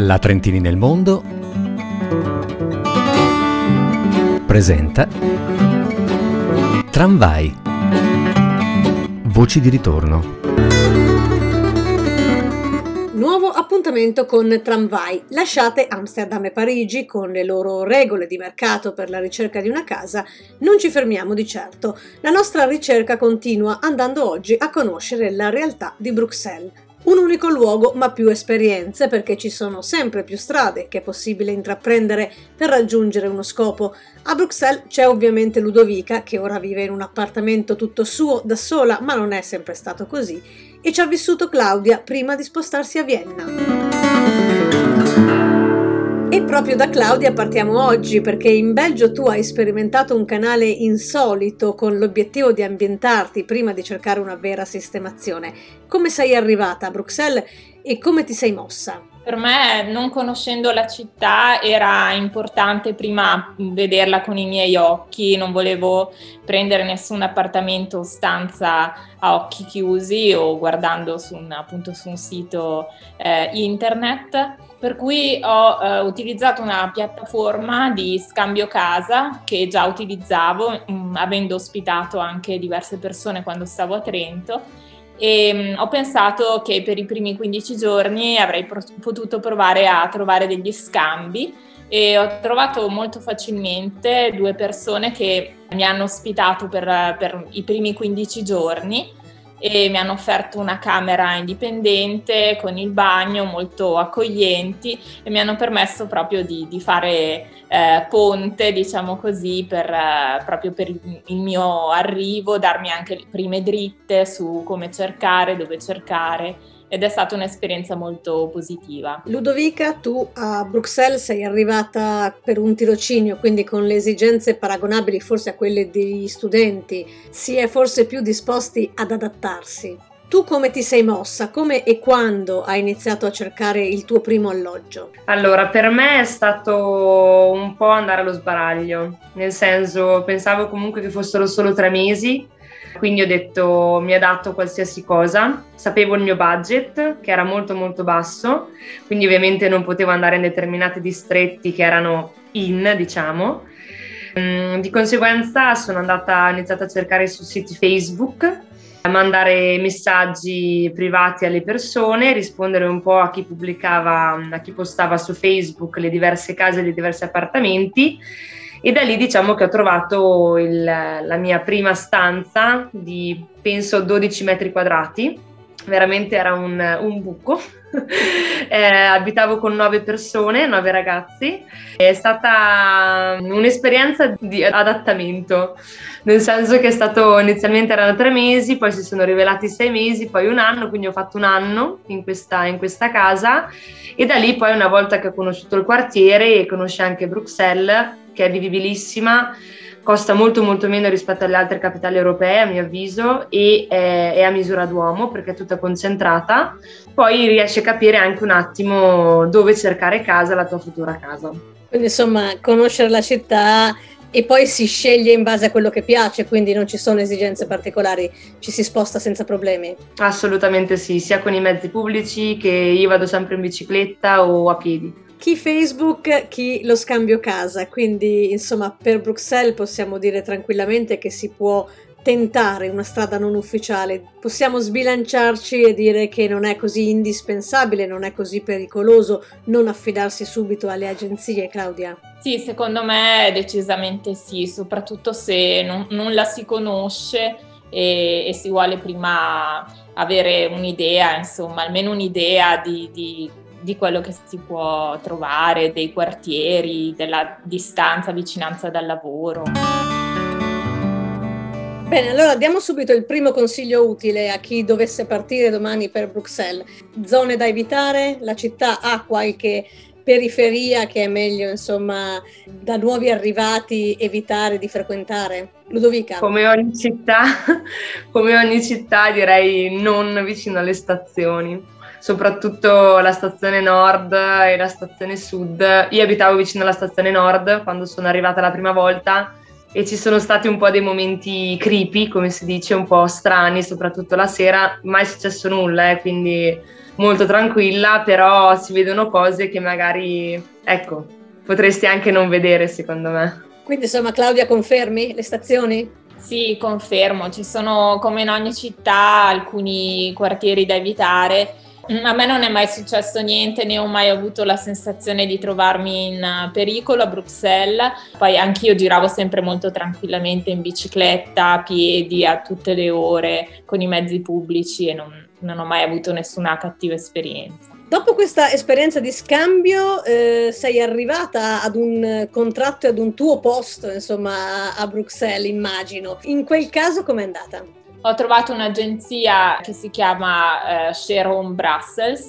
La Trentini nel mondo presenta Tramvai. Voci di ritorno. Nuovo appuntamento con Tramvai. Lasciate Amsterdam e Parigi con le loro regole di mercato per la ricerca di una casa, non ci fermiamo di certo. La nostra ricerca continua andando oggi a conoscere la realtà di Bruxelles un unico luogo ma più esperienze perché ci sono sempre più strade che è possibile intraprendere per raggiungere uno scopo. A Bruxelles c'è ovviamente Ludovica che ora vive in un appartamento tutto suo da sola ma non è sempre stato così e ci ha vissuto Claudia prima di spostarsi a Vienna. Proprio da Claudia partiamo oggi perché in Belgio tu hai sperimentato un canale insolito con l'obiettivo di ambientarti prima di cercare una vera sistemazione. Come sei arrivata a Bruxelles e come ti sei mossa? Per me, non conoscendo la città, era importante prima vederla con i miei occhi, non volevo prendere nessun appartamento o stanza a occhi chiusi o guardando su un, appunto, su un sito eh, internet. Per cui ho eh, utilizzato una piattaforma di scambio casa che già utilizzavo, mh, mm, avendo ospitato anche diverse persone quando stavo a Trento. E mm, ho pensato che per i primi 15 giorni avrei pro- potuto provare a trovare degli scambi. E ho trovato molto facilmente due persone che mi hanno ospitato per, per i primi 15 giorni e mi hanno offerto una camera indipendente con il bagno molto accoglienti e mi hanno permesso proprio di, di fare eh, ponte, diciamo così, per, eh, proprio per il, mio arrivo, darmi anche le prime dritte su come cercare, dove cercare ed è stata un'esperienza molto positiva. Ludovica, tu a Bruxelles sei arrivata per un tirocinio, quindi con le esigenze paragonabili forse a quelle degli studenti, si è forse più disposti ad adattarsi. Tu come ti sei mossa? Come e quando hai iniziato a cercare il tuo primo alloggio? Allora, per me è stato un po' andare allo sbaraglio, nel senso pensavo comunque che fossero solo tre mesi quindi ho detto mi adatto a qualsiasi cosa. Sapevo il mio budget che era molto molto basso, quindi ovviamente non potevo andare in determinati distretti che erano in, diciamo. Mm, di conseguenza sono andata, ho iniziato a cercare su siti Facebook, a mandare messaggi privati alle persone, rispondere un po' a chi pubblicava, a chi postava su Facebook le diverse case, i diversi appartamenti e da lì diciamo che ho trovato il, la mia prima stanza di penso 12 metri quadrati, veramente era un, un buco. eh, abitavo con nove persone, nove ragazzi. È stata un'esperienza di adattamento, nel senso che è stato inizialmente erano tre mesi, poi si sono rivelati sei mesi, poi un anno, quindi ho fatto un anno in questa, in questa casa e da lì poi una volta che ho conosciuto il quartiere e conosci anche Bruxelles, che è vivibilissima, costa molto molto meno rispetto alle altre capitali europee a mio avviso e è, è, a misura d'uomo perché è tutta concentrata, poi riesci a capire anche un attimo dove cercare casa, la tua futura casa. Quindi insomma conoscere la città e poi si sceglie in base a quello che piace, quindi non ci sono esigenze particolari, ci si sposta senza problemi. Assolutamente sì, sia con i mezzi pubblici che io vado sempre in bicicletta o a piedi chi Facebook, chi lo scambio casa, quindi insomma per Bruxelles possiamo dire tranquillamente che si può tentare una strada non ufficiale, possiamo sbilanciarci e dire che non è così indispensabile, non è così pericoloso non affidarsi subito alle agenzie, Claudia? Sì, secondo me decisamente sì, soprattutto se non, non la si conosce e, e, si vuole prima avere un'idea, insomma, almeno un'idea di, di di quello che si può trovare, dei quartieri, della distanza, vicinanza dal lavoro. Bene, allora diamo subito il primo consiglio utile a chi dovesse partire domani per Bruxelles. Zone da evitare, la città ha qualche periferia che è meglio, insomma, da nuovi arrivati evitare di frequentare? Ludovica. Come ogni città, come ogni città direi non vicino alle stazioni soprattutto la stazione nord e la stazione sud. Io abitavo vicino alla stazione nord quando sono arrivata la prima volta e ci sono stati un po' dei momenti creepy, come si dice, un po' strani, soprattutto la sera, mai è successo nulla, eh, quindi molto tranquilla, però si vedono cose che magari, ecco, potresti anche non vedere secondo me. Quindi insomma Claudia confermi le stazioni? Sì, confermo, ci sono come in ogni città alcuni quartieri da evitare a me non è mai successo niente, né ho mai avuto la sensazione di trovarmi in eh, pericolo a Bruxelles. Poi anch'io giravo sempre molto tranquillamente in bicicletta, a piedi, a tutte le ore, con i mezzi pubblici e non, non ho mai avuto nessuna cattiva esperienza. Dopo questa esperienza di scambio eh, sei arrivata ad un contratto e ad un tuo posto, insomma, a Bruxelles, immagino. In quel caso com'è andata? Ho trovato un'agenzia che si chiama eh, Share Home Brussels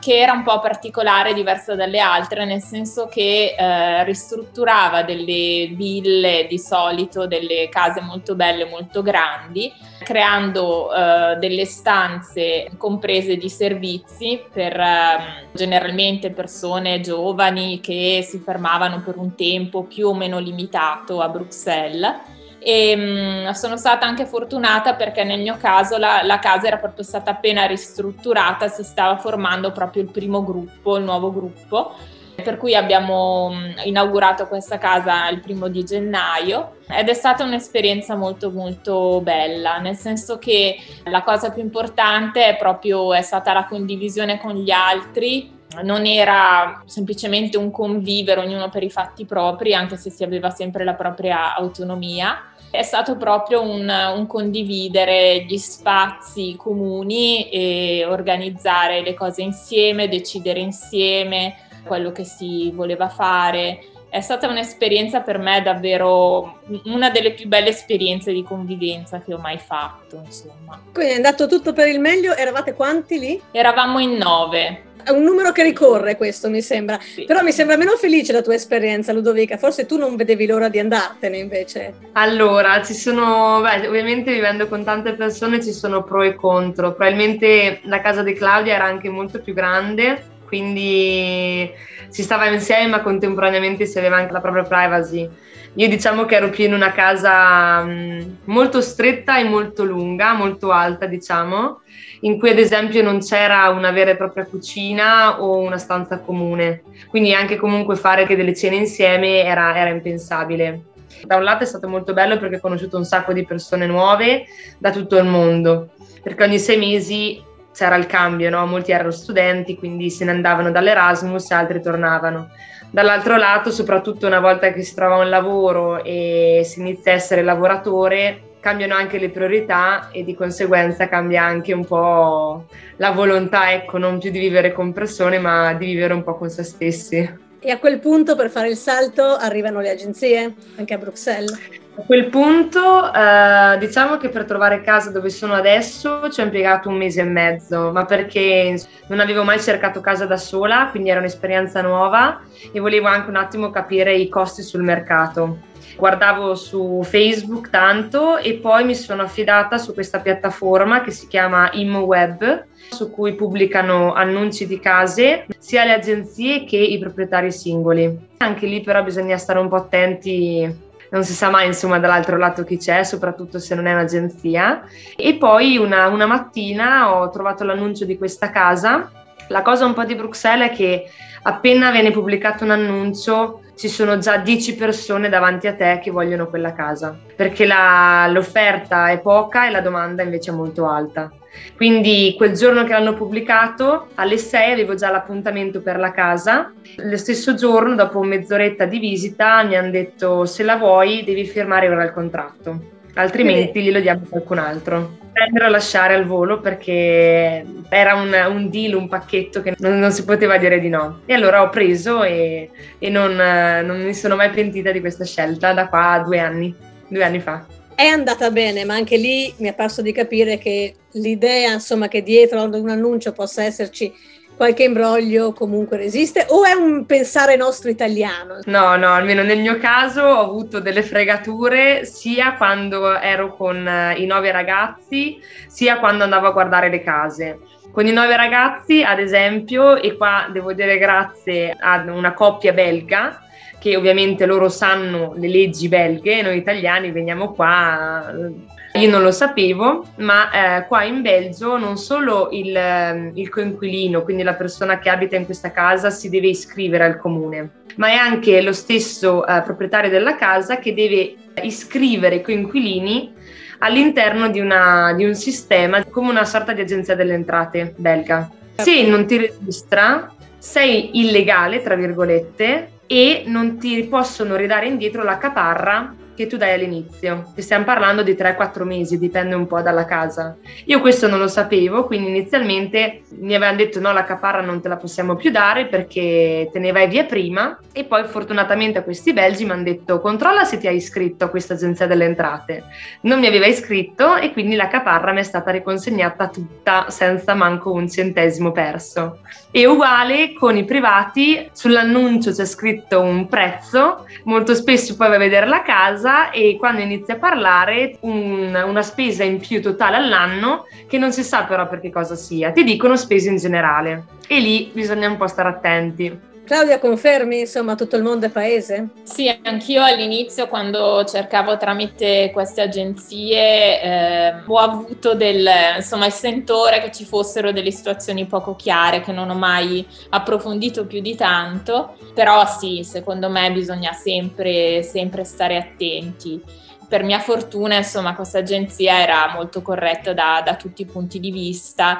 che era un po' particolare, diversa dalle altre, nel senso che eh, ristrutturava delle ville di solito, delle case molto belle, molto grandi, creando eh, delle stanze comprese di servizi per eh, generalmente persone giovani che si fermavano per un tempo più o meno limitato a Bruxelles e mh, mm, sono stata anche fortunata perché nel mio caso la, la, casa era proprio stata appena ristrutturata, si stava formando proprio il primo gruppo, il nuovo gruppo, per cui abbiamo mm, inaugurato questa casa il primo di gennaio ed è stata un'esperienza molto molto bella, nel senso che la cosa più importante è proprio è stata la condivisione con gli altri non era semplicemente un convivere ognuno per i fatti propri, anche se si aveva sempre la propria autonomia. È stato proprio un, un condividere gli spazi comuni e organizzare le cose insieme, decidere insieme quello che si voleva fare. È stata un'esperienza per me davvero una delle più belle esperienze di convivenza che ho mai fatto, insomma. Quindi è andato tutto per il meglio, eravate quanti lì? Eravamo in nove è un numero che ricorre questo, mi sembra. Sì. Però mi sembra meno felice la tua esperienza, Ludovica. Forse tu non vedevi l'ora di andartene invece. Allora, ci sono, beh, ovviamente vivendo con tante persone ci sono pro e contro. Probabilmente la casa di Claudia era anche molto più grande, quindi si stava insieme ma contemporaneamente si aveva anche la propria privacy. Io diciamo che ero più in una casa mh, molto stretta e molto lunga, molto alta diciamo, in cui ad esempio non c'era una vera e propria cucina o una stanza comune, quindi anche comunque fare delle cene insieme era, era impensabile. Da un lato è stato molto bello perché ho conosciuto un sacco di persone nuove da tutto il mondo, perché ogni sei mesi c'era il cambio, no? molti erano studenti, quindi se ne andavano dall'Erasmus altri tornavano. Dall'altro lato, soprattutto una volta che si trova un lavoro e si inizia a essere lavoratore, cambiano anche le priorità e di conseguenza cambia anche un po' la volontà, ecco, non più di vivere con persone, ma di vivere un po' con se stessi. E a quel punto, per fare il salto, arrivano le agenzie, anche a Bruxelles? A quel punto, eh, diciamo che per trovare casa dove sono adesso ci ho impiegato un mese e mezzo, ma perché non avevo mai cercato casa da sola, quindi era un'esperienza nuova e volevo anche un attimo capire i costi sul mercato guardavo su Facebook tanto e poi mi sono affidata su questa piattaforma che si chiama ImWeb su cui pubblicano annunci di case sia le agenzie che i proprietari singoli. Anche lì però bisogna stare un po' attenti non si sa mai insomma dall'altro lato chi c'è, soprattutto se non è un'agenzia. E poi una, una mattina ho trovato l'annuncio di questa casa. La cosa un po' di Bruxelles è che appena viene pubblicato un annuncio ci sono già 10 persone davanti a te che vogliono quella casa, perché la, l'offerta è poca e la domanda invece è molto alta. Quindi quel giorno che l'hanno pubblicato, alle 6 avevo già l'appuntamento per la casa. Lo stesso giorno, dopo mezz'oretta di visita, mi hanno detto se la vuoi devi firmare ora il contratto altrimenti glielo diamo a qualcun altro. Prendere o lasciare al volo perché era un, un deal, un pacchetto che non, non, si poteva dire di no. E allora ho preso e, e non, non mi sono mai pentita di questa scelta da qua a due anni, due anni fa è andata bene, ma anche lì mi è parso di capire che l'idea, insomma, che dietro ad un annuncio possa esserci qualche imbroglio comunque resiste o è un pensare nostro italiano? No, no, almeno nel mio caso ho avuto delle fregature sia quando ero con eh, i nove ragazzi, sia quando andavo a guardare le case. Con i nove ragazzi, ad esempio, e qua devo dire grazie ad una coppia belga, che ovviamente loro sanno le leggi belghe, noi italiani veniamo qua io non lo sapevo, ma eh, qua in Belgio non solo il, ehm, il, coinquilino, quindi la persona che abita in questa casa, si deve iscrivere al comune, ma è anche lo stesso eh, proprietario della casa che deve iscrivere i coinquilini all'interno di, una, di un sistema come una sorta di agenzia delle entrate belga. Se non ti registra, sei illegale, tra virgolette, e non ti possono ridare indietro la caparra che tu dai all'inizio, che stiamo parlando di 3-4 mesi, dipende un po' dalla casa. Io questo non lo sapevo, quindi inizialmente mi avevano detto no, la caparra non te la possiamo più dare perché te ne vai via prima e poi fortunatamente questi belgi mi hanno detto controlla se ti hai iscritto a questa agenzia delle entrate. Non mi aveva iscritto e quindi la caparra mi è stata riconsegnata tutta senza manco un centesimo perso. E uguale con i privati, sull'annuncio c'è scritto un prezzo, molto spesso poi vai a vedere la casa casa e quando inizi a parlare un, una spesa in più totale all'anno che non si sa però per che cosa sia, ti dicono spese in generale e lì bisogna un po' stare attenti. Claudia, confermi insomma tutto il mondo è paese? Sì, anch'io all'inizio quando cercavo tramite queste agenzie eh, ho avuto del, insomma, il sentore che ci fossero delle situazioni poco chiare che non ho mai approfondito più di tanto, però sì, secondo me bisogna sempre, sempre stare attenti per mia fortuna, insomma, questa agenzia era molto corretta da, da, tutti i punti di vista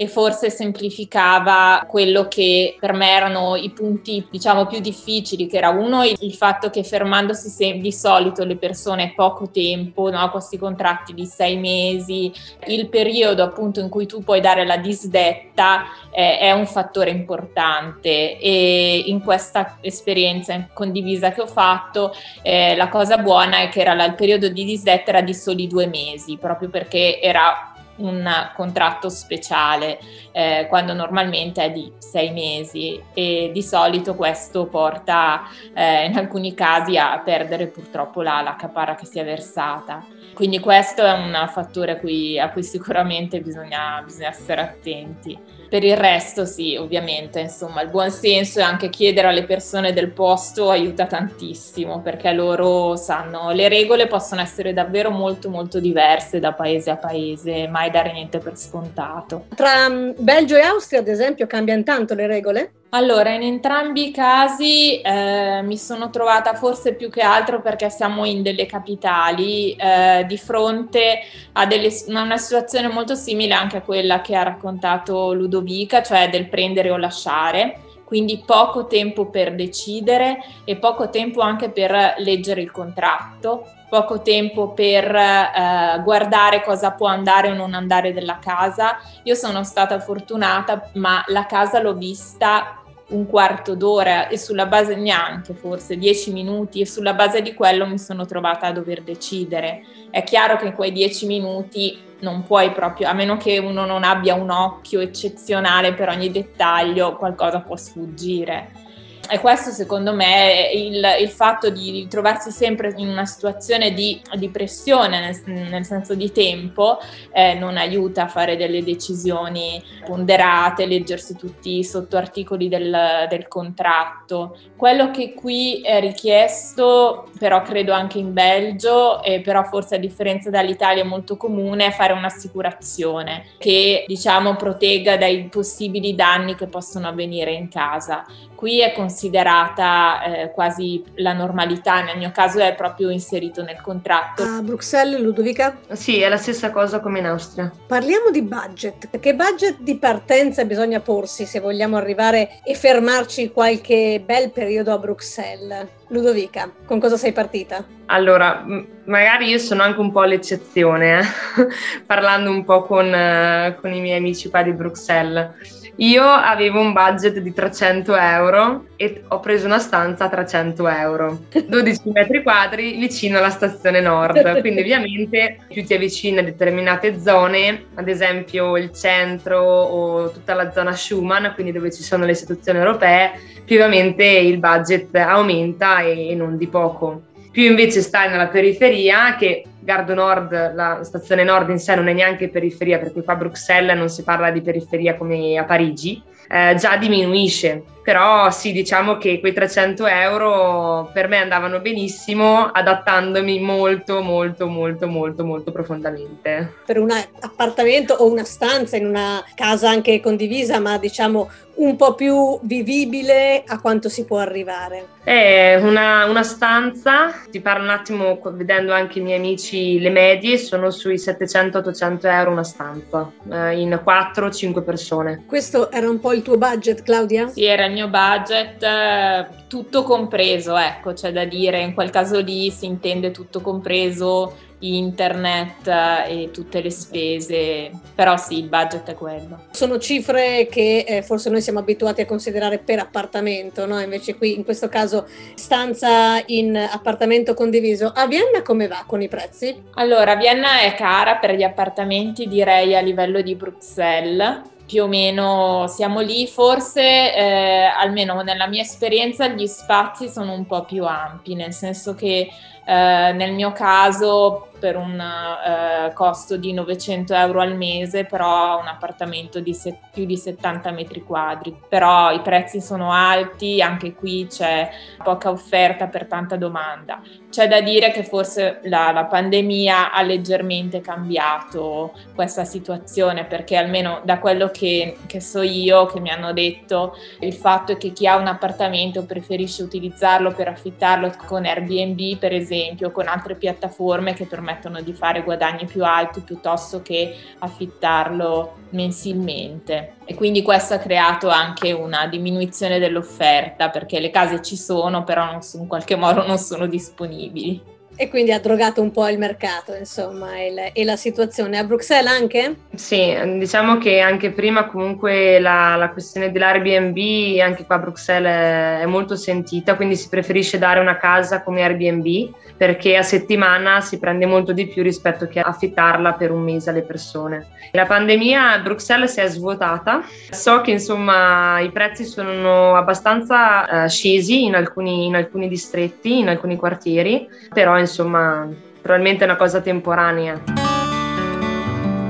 e forse semplificava quello che per me erano i punti diciamo più difficili che era uno il, fatto che fermandosi se, di solito le persone poco tempo no? questi contratti di sei mesi il periodo appunto in cui tu puoi dare la disdetta eh, è un fattore importante e in questa esperienza condivisa che ho fatto eh, la cosa buona è che era la, il periodo di disdetta era di soli due mesi proprio perché era un contratto speciale eh, quando normalmente è di sei mesi e di solito questo porta eh, in alcuni casi a perdere purtroppo la, la caparra che si è versata. Quindi questo è un fattore a cui, a cui sicuramente bisogna, bisogna essere attenti. Per il resto sì, ovviamente, insomma, il buon senso e anche chiedere alle persone del posto aiuta tantissimo perché loro sanno, le regole possono essere davvero molto molto diverse da paese a paese, mai dare niente per scontato. Tra mm, Belgio e Austria, ad esempio, cambiano tanto le regole? Allora, in entrambi i casi eh, mi sono trovata forse più che altro perché siamo in delle capitali eh, di fronte a delle, una situazione molto simile anche a quella che ha raccontato Ludovica, cioè del prendere o lasciare. Quindi poco tempo per decidere e poco tempo anche per leggere il contratto, poco tempo per eh, guardare cosa può andare o non andare della casa. Io sono stata fortunata, ma la casa l'ho vista un quarto d'ora e sulla base neanche forse dieci minuti e sulla base di quello mi sono trovata a dover decidere. È chiaro che in quei dieci minuti non puoi proprio, a meno che uno non abbia un occhio eccezionale per ogni dettaglio, qualcosa può sfuggire e questo secondo me il, il fatto di trovarsi sempre in una situazione di, di pressione nel, nel, senso di tempo eh, non aiuta a fare delle decisioni ponderate, leggersi tutti i sottoarticoli del, del contratto. Quello che qui è richiesto, però credo anche in Belgio, e però forse a differenza dall'Italia è molto comune, è fare un'assicurazione che diciamo protegga dai possibili danni che possono avvenire in casa qui è considerata eh, quasi la normalità, nel mio caso è proprio inserito nel contratto. A Bruxelles, Ludovica? Sì, è la stessa cosa come in Austria. Parliamo di budget. Che budget di partenza bisogna porsi se vogliamo arrivare e fermarci qualche bel periodo a Bruxelles? Ludovica, con cosa sei partita? Allora, magari io sono anche un po' l'eccezione, eh? parlando un po' con, uh, con i miei amici qua di Bruxelles. Io avevo un budget di 300 euro e ho preso una stanza a 300 euro, 12 metri quadri vicino alla stazione nord, quindi ovviamente più ti avvicini a determinate zone, ad esempio il centro o tutta la zona Schumann, quindi dove ci sono le istituzioni europee, ovviamente il budget aumenta e non di poco più invece stai nella periferia che Gardo Nord, la stazione nord in sé non è neanche periferia, perché qua a Bruxelles non si parla di periferia come a Parigi, eh, già diminuisce. Però sì, diciamo che quei 300 euro per me andavano benissimo, adattandomi molto, molto, molto, molto, molto profondamente. Per un appartamento o una stanza in una casa anche condivisa, ma diciamo un po' più vivibile, a quanto si può arrivare? È una, una stanza, ti parlo un attimo vedendo anche i miei amici, le medie sono sui 700-800 euro una stanza, eh, in 4-5 persone. Questo era un po' il tuo budget, Claudia? Sì, era il mio budget, eh, tutto compreso, ecco, c'è da dire, in quel caso lì si intende tutto compreso internet eh, e tutte le spese, però sì, il budget è quello. Sono cifre che eh, forse noi siamo abituati a considerare per appartamento, no? invece qui in questo caso stanza in appartamento condiviso. A Vienna come va con i prezzi? Allora, Vienna è cara per gli appartamenti, direi a livello di Bruxelles più o meno siamo lì, forse eh, almeno nella mia esperienza gli spazi sono un po' più ampi, nel senso che eh, nel mio caso per un eh, costo di 900 euro al mese, però un appartamento di se- più di 70 metri quadri. Però i prezzi sono alti, anche qui c'è poca offerta per tanta domanda. C'è da dire che forse la, la pandemia ha leggermente cambiato questa situazione, perché almeno da quello che, che so io, che mi hanno detto, il fatto è che chi ha un appartamento preferisce utilizzarlo per affittarlo con Airbnb, per esempio, con altre piattaforme che permettono di fare guadagni più alti piuttosto che affittarlo mensilmente. E quindi questo ha creato anche una diminuzione dell'offerta perché le case ci sono, però in qualche modo non sono disponibili. E quindi ha drogato un po' il mercato, insomma, e, e la situazione. A Bruxelles anche? Sì, diciamo che anche prima comunque la, la questione dell'Airbnb, anche qua a Bruxelles è molto sentita, quindi si preferisce dare una casa come Airbnb perché a settimana si prende molto di più rispetto che affittarla per un mese alle persone. La pandemia a Bruxelles si è svuotata, so che insomma i prezzi sono abbastanza uh, scesi in alcuni, in alcuni distretti, in alcuni quartieri, però insomma probabilmente è una cosa temporanea.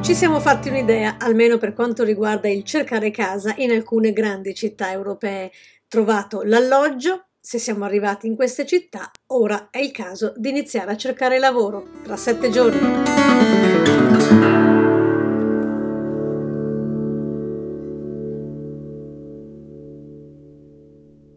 Ci siamo fatti un'idea, almeno per quanto riguarda il cercare casa in alcune grandi città europee. Trovato l'alloggio, se siamo arrivati in queste città, ora è il caso di iniziare a cercare lavoro. Tra sette giorni.